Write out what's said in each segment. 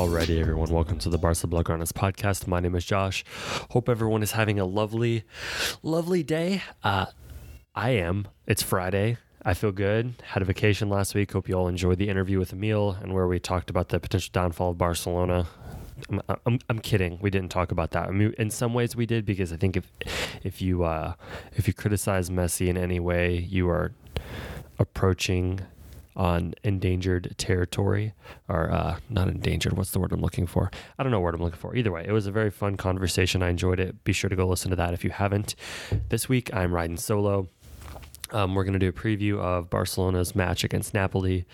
Alrighty, everyone. Welcome to the Barca Blaugranes podcast. My name is Josh. Hope everyone is having a lovely, lovely day. Uh, I am. It's Friday. I feel good. Had a vacation last week. Hope you all enjoyed the interview with Emil and where we talked about the potential downfall of Barcelona. I'm, I'm, I'm kidding. We didn't talk about that. I mean, in some ways we did because I think if if you uh, if you criticize Messi in any way, you are approaching on endangered territory or uh, not endangered what's the word i'm looking for? I don't know what i'm looking for. Either way it was a very fun conversation. I enjoyed it. Be sure to go listen to that if you haven't. This week i'm riding solo um, we're going to do a preview of Barcelona's match against Napoli.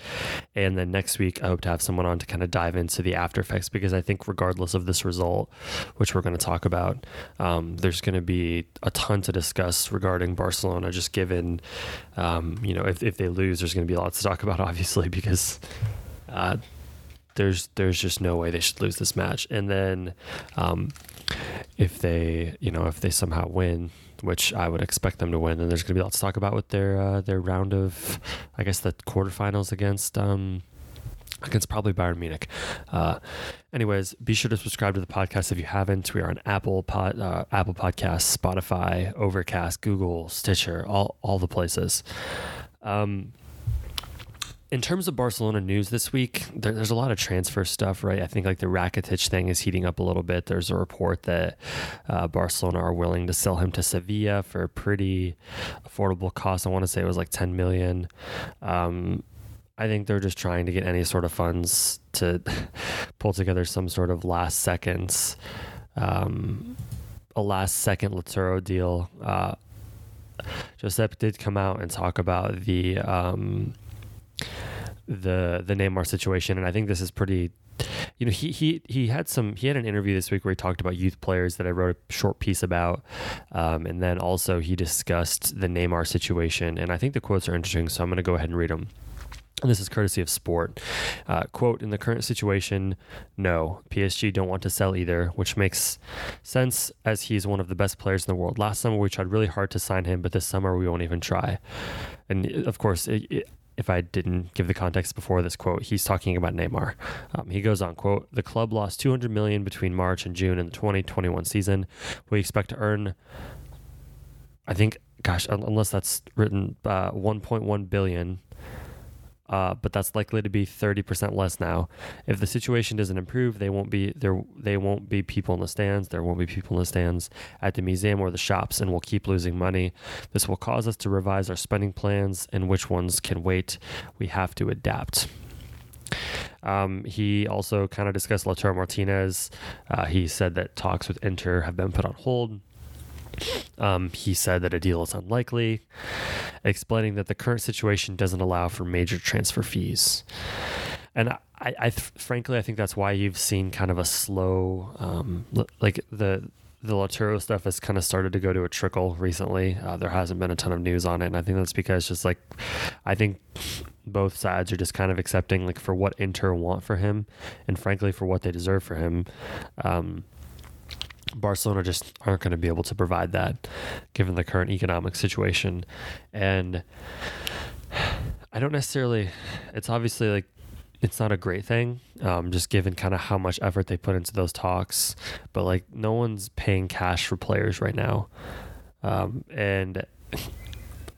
And then next week, I hope to have someone on to kind of dive into the after effects because I think, regardless of this result, which we're going to talk about, um, there's going to be a ton to discuss regarding Barcelona, just given, um, you know, if, if they lose, there's going to be a lot to talk about, obviously, because. Uh, there's there's just no way they should lose this match. And then um, if they you know if they somehow win, which I would expect them to win, And there's going to be lots to talk about with their uh, their round of I guess the quarterfinals against. Um, Against probably Bayern Munich. Uh, anyways, be sure to subscribe to the podcast if you haven't. We are on Apple Pod, uh, Apple Podcasts, Spotify, Overcast, Google, Stitcher, all all the places. Um, in terms of Barcelona news this week, there, there's a lot of transfer stuff, right? I think like the Rakitic thing is heating up a little bit. There's a report that uh, Barcelona are willing to sell him to Sevilla for a pretty affordable cost. I want to say it was like 10 million. Um, I think they're just trying to get any sort of funds to pull together some sort of last seconds, um, a last second Lautaro deal. Uh, Josep did come out and talk about the um, the the Neymar situation, and I think this is pretty. You know, he he he had some. He had an interview this week where he talked about youth players that I wrote a short piece about, um, and then also he discussed the Neymar situation, and I think the quotes are interesting. So I'm going to go ahead and read them. And this is courtesy of Sport. Uh, quote, in the current situation, no, PSG don't want to sell either, which makes sense as he's one of the best players in the world. Last summer, we tried really hard to sign him, but this summer, we won't even try. And of course, it, it, if I didn't give the context before this quote, he's talking about Neymar. Um, he goes on, quote, the club lost 200 million between March and June in the 2021 season. We expect to earn, I think, gosh, unless that's written, uh, 1.1 billion uh, but that's likely to be 30% less now. If the situation doesn't improve, they won't be there. They won't be people in the stands. There won't be people in the stands at the museum or the shops, and we'll keep losing money. This will cause us to revise our spending plans and which ones can wait. We have to adapt. Um, he also kind of discussed Lautaro Martinez. Uh, he said that talks with Inter have been put on hold. Um, he said that a deal is unlikely, explaining that the current situation doesn't allow for major transfer fees. And I, I frankly, I think that's why you've seen kind of a slow, um, like the the Lautaro stuff has kind of started to go to a trickle recently. Uh, there hasn't been a ton of news on it, and I think that's because just like I think both sides are just kind of accepting like for what Inter want for him, and frankly for what they deserve for him. Um, Barcelona just aren't going to be able to provide that given the current economic situation. And I don't necessarily, it's obviously like, it's not a great thing, um, just given kind of how much effort they put into those talks. But like, no one's paying cash for players right now. Um, and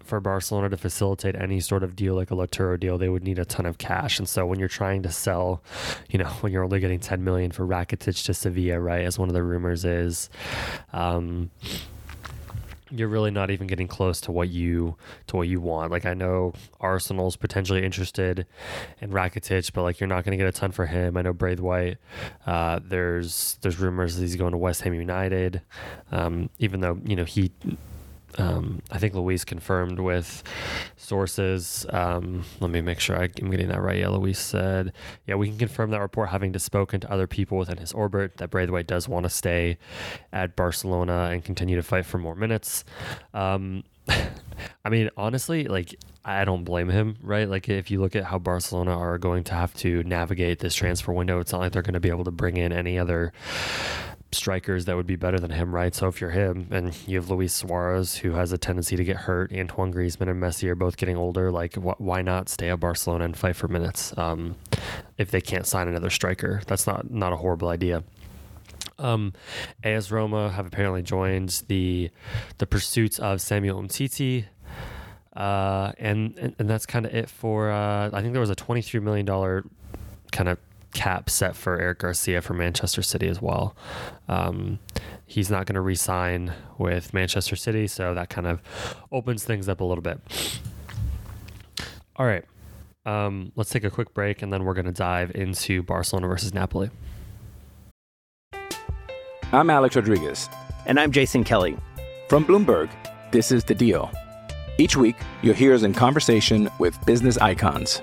for Barcelona to facilitate any sort of deal like a Lautaro deal, they would need a ton of cash. And so when you're trying to sell, you know, when you're only getting 10 million for Rakitic to Sevilla, right, as one of the rumors is, um, you're really not even getting close to what you to what you want. Like I know Arsenal's potentially interested in Rakitic, but like you're not going to get a ton for him. I know Braithwaite. Uh, there's there's rumors that he's going to West Ham United, um, even though you know he um, I think Luis confirmed with sources. Um, let me make sure I, am getting that right. Yeah, Luis said, yeah, we can confirm that report having to spoken to other people within his orbit that Braithwaite does want to stay at Barcelona and continue to fight for more minutes. Um, I mean, honestly, like I don't blame him, right? Like if you look at how Barcelona are going to have to navigate this transfer window, it's not like they're going to be able to bring in any other strikers that would be better than him, right? So if you're him and you have Luis Suarez, who has a tendency to get hurt, Antoine Griezmann and Messi are both getting older, like wh- why not stay at Barcelona and fight for minutes um, if they can't sign another striker? That's not not a horrible idea. Um, AS Roma have apparently joined the the pursuits of Samuel Umtiti. Uh, and, and, that's kind of it for uh, I think there was a twenty three million dollar kind of cap set for Eric Garcia for Manchester City as well. Um, he's not going to re-sign with Manchester City, so that kind of opens things up a little bit. All right, um, let's take a quick break, and then we're going to dive into Barcelona versus Napoli. I'm Alex Rodriguez. And I'm Jason Kelly. From Bloomberg, this is The Deal. Each week, you'll hear us in conversation with business icons.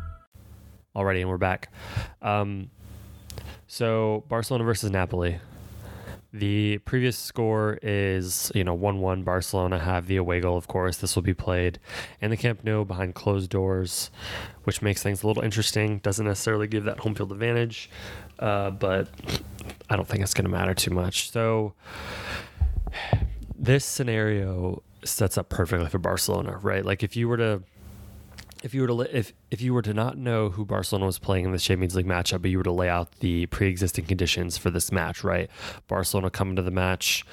Already, and we're back. Um, so Barcelona versus Napoli. The previous score is, you know, 1 1. Barcelona have the away goal, of course. This will be played in the Camp Nou behind closed doors, which makes things a little interesting. Doesn't necessarily give that home field advantage, uh, but I don't think it's going to matter too much. So, this scenario sets up perfectly for Barcelona, right? Like, if you were to if you were to if if you were to not know who Barcelona was playing in the Champions League matchup, but you were to lay out the pre-existing conditions for this match, right? Barcelona coming to the match,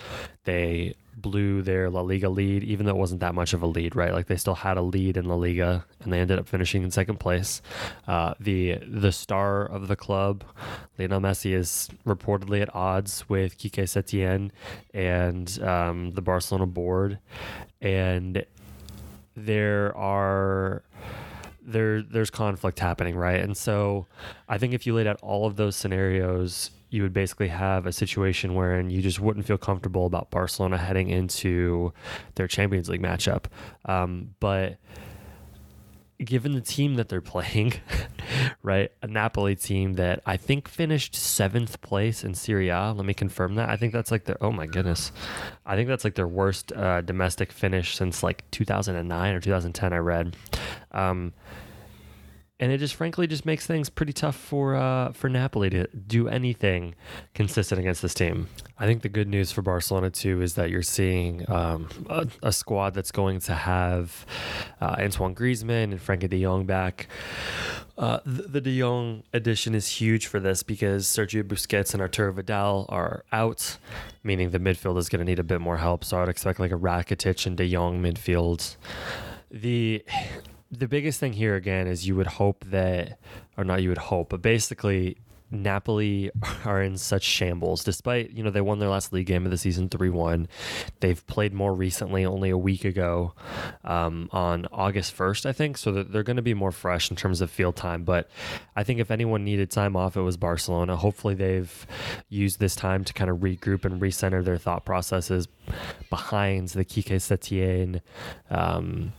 they blew their La Liga lead, even though it wasn't that much of a lead, right? Like they still had a lead in La Liga, and they ended up finishing in second place. Uh, the the star of the club, Lionel Messi, is reportedly at odds with Quique Setien and um, the Barcelona board, and there are there there's conflict happening, right? And so I think if you laid out all of those scenarios, you would basically have a situation wherein you just wouldn't feel comfortable about Barcelona heading into their Champions League matchup. Um, but given the team that they're playing, right? A Napoli team that I think finished seventh place in Serie A. Let me confirm that. I think that's like their, oh my goodness. I think that's like their worst uh, domestic finish since like 2009 or 2010, I read. Um, and it just frankly just makes things pretty tough for uh, for Napoli to do anything consistent against this team. I think the good news for Barcelona too is that you're seeing um, a, a squad that's going to have uh, Antoine Griezmann and Frenkie De Jong back. Uh, the, De Jong addition is huge for this because Sergio Busquets and Arturo Vidal are out, meaning the midfield is going to need a bit more help. So I'd expect like a Rakitic and De Jong midfield. The the biggest thing here again is you would hope that, or not you would hope, but basically Napoli are in such shambles. Despite you know they won their last league game of the season three one, they've played more recently, only a week ago, um, on August first, I think. So they're going to be more fresh in terms of field time. But I think if anyone needed time off, it was Barcelona. Hopefully they've used this time to kind of regroup and recenter their thought processes behind the Quique Setien. Um,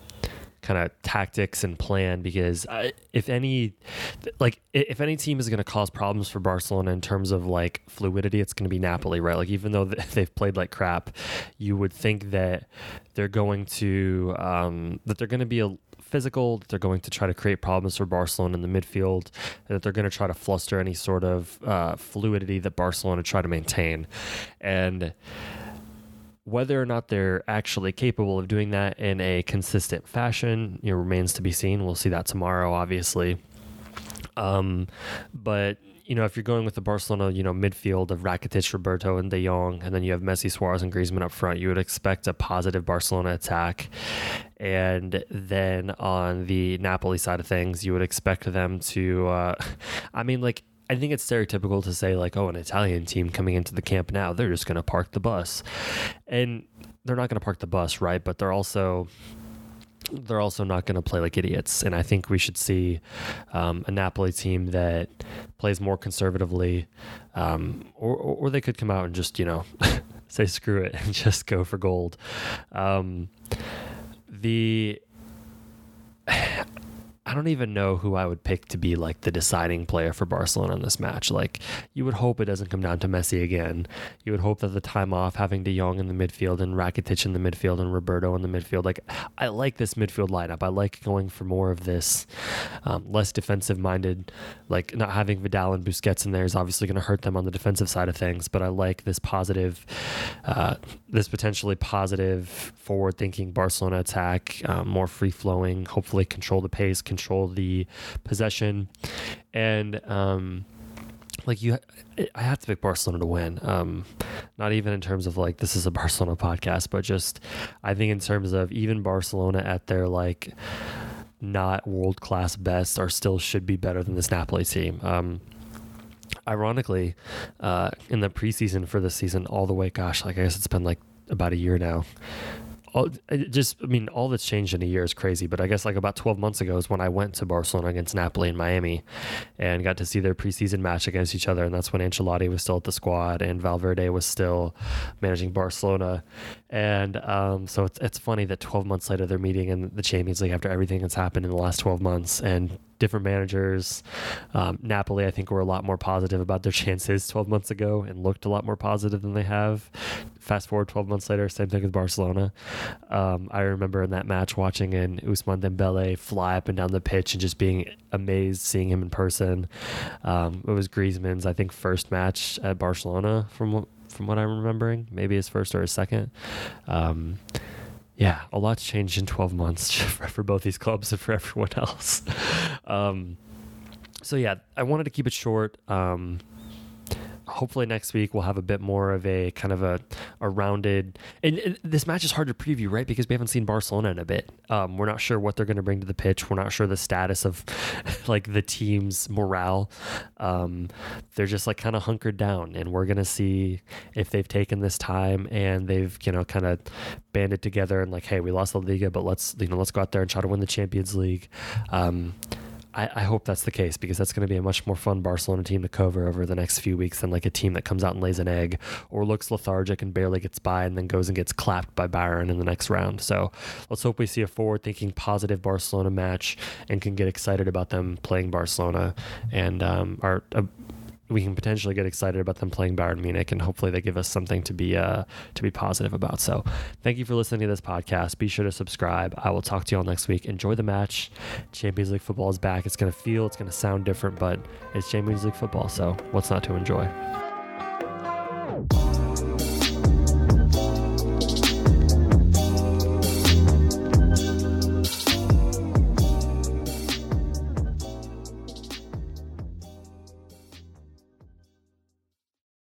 kind of tactics and plan because I, if any like if any team is going to cause problems for Barcelona in terms of like fluidity it's going to be Napoli right like even though they've played like crap you would think that they're going to um, that they're going to be a physical, that they're going to try to create problems for Barcelona in the midfield, that they're going to try to fluster any sort of uh, fluidity that Barcelona try to maintain. And whether or not they're actually capable of doing that in a consistent fashion, you know, remains to be seen. We'll see that tomorrow, obviously. Um, but you know, if you're going with the Barcelona, you know, midfield of Rakitic, Roberto, and De Jong, and then you have Messi, Suarez, and Griezmann up front, you would expect a positive Barcelona attack. And then on the Napoli side of things, you would expect them to, uh, I mean, like, I think it's stereotypical to say, like, oh, an Italian team coming into the Camp Nou, they're just going to park the bus. And they're not going to park the bus, right? But they're also they're also not going to play like idiots. And I think we should see um, a Napoli team that plays more conservatively, um, or, or they could come out and just, you know, say screw it and just go for gold. Um, the I don't even know who I would pick to be like the deciding player for Barcelona in this match. Like you would hope it doesn't come down to Messi again. You would hope that the time off having De Jong in the midfield and Rakitic in the midfield and Roberto in the midfield. Like I like this midfield lineup. I like going for more of this um, less defensive minded. Like not having Vidal and Busquets in there is obviously going to hurt them on the defensive side of things. But I like this positive, uh, this potentially positive forward thinking Barcelona attack, um, more free flowing. Hopefully control the pace. Control the possession, and um, like you, I have to pick Barcelona to win. Um, not even in terms of like this is a Barcelona podcast, but just I think in terms of even Barcelona at their like not world class best are still should be better than this Napoli team. Um, ironically, uh, in the preseason for this season, all the way, gosh, like I guess it's been like about a year now all, just I mean all that's changed in a year is crazy. But I guess like about 12 months ago is when I went to Barcelona against Napoli in Miami, and got to see their preseason match against each other. And that's when Ancelotti was still at the squad and Valverde was still managing Barcelona. And um, so it's it's funny that 12 months later they're meeting in the Champions League after everything that's happened in the last 12 months and different managers. Um, Napoli, I think, were a lot more positive about their chances 12 months ago and looked a lot more positive than they have. Fast forward 12 months later, same thing with Barcelona. Um, I remember in that match watching in Ousmane Dembele fly up and down the pitch and just being amazed seeing him in person. Um, it was Griezmann's, I think, first match at Barcelona from from what I'm remembering, maybe his first or his second. Um, yeah, a lot's changed in 12 months for, both these clubs and for everyone else. Um, so yeah, I wanted to keep it short. Um, hopefully next week we'll have a bit more of a kind of a, a rounded and, this match is hard to preview right? Because we haven't seen barcelona in a bit. Um, we're not sure what they're going to bring to the pitch. We're not sure the status of like the team's morale. Um, they're just like kind of hunkered down and we're going to see if they've taken this time and they've you know kind of banded together and like hey we lost the liga but let's you know let's go out there and try to win the champions league. Um, I, I hope that's the case because that's going to be a much more fun Barcelona team to cover over the next few weeks than like a team that comes out and lays an egg or looks lethargic and barely gets by and then goes and gets clapped by Bayern in the next round. So let's hope we see a forward thinking, positive Barcelona match and can get excited about them playing Barcelona and um, are. Uh, we can potentially get excited about them playing Bayern Munich, and hopefully they give us something to be uh, to be positive about. So, thank you for listening to this podcast. Be sure to subscribe. I will talk to you all next week. Enjoy the match. Champions League football is back. It's going to feel, it's going to sound different, but it's Champions League football. So, what's not to enjoy?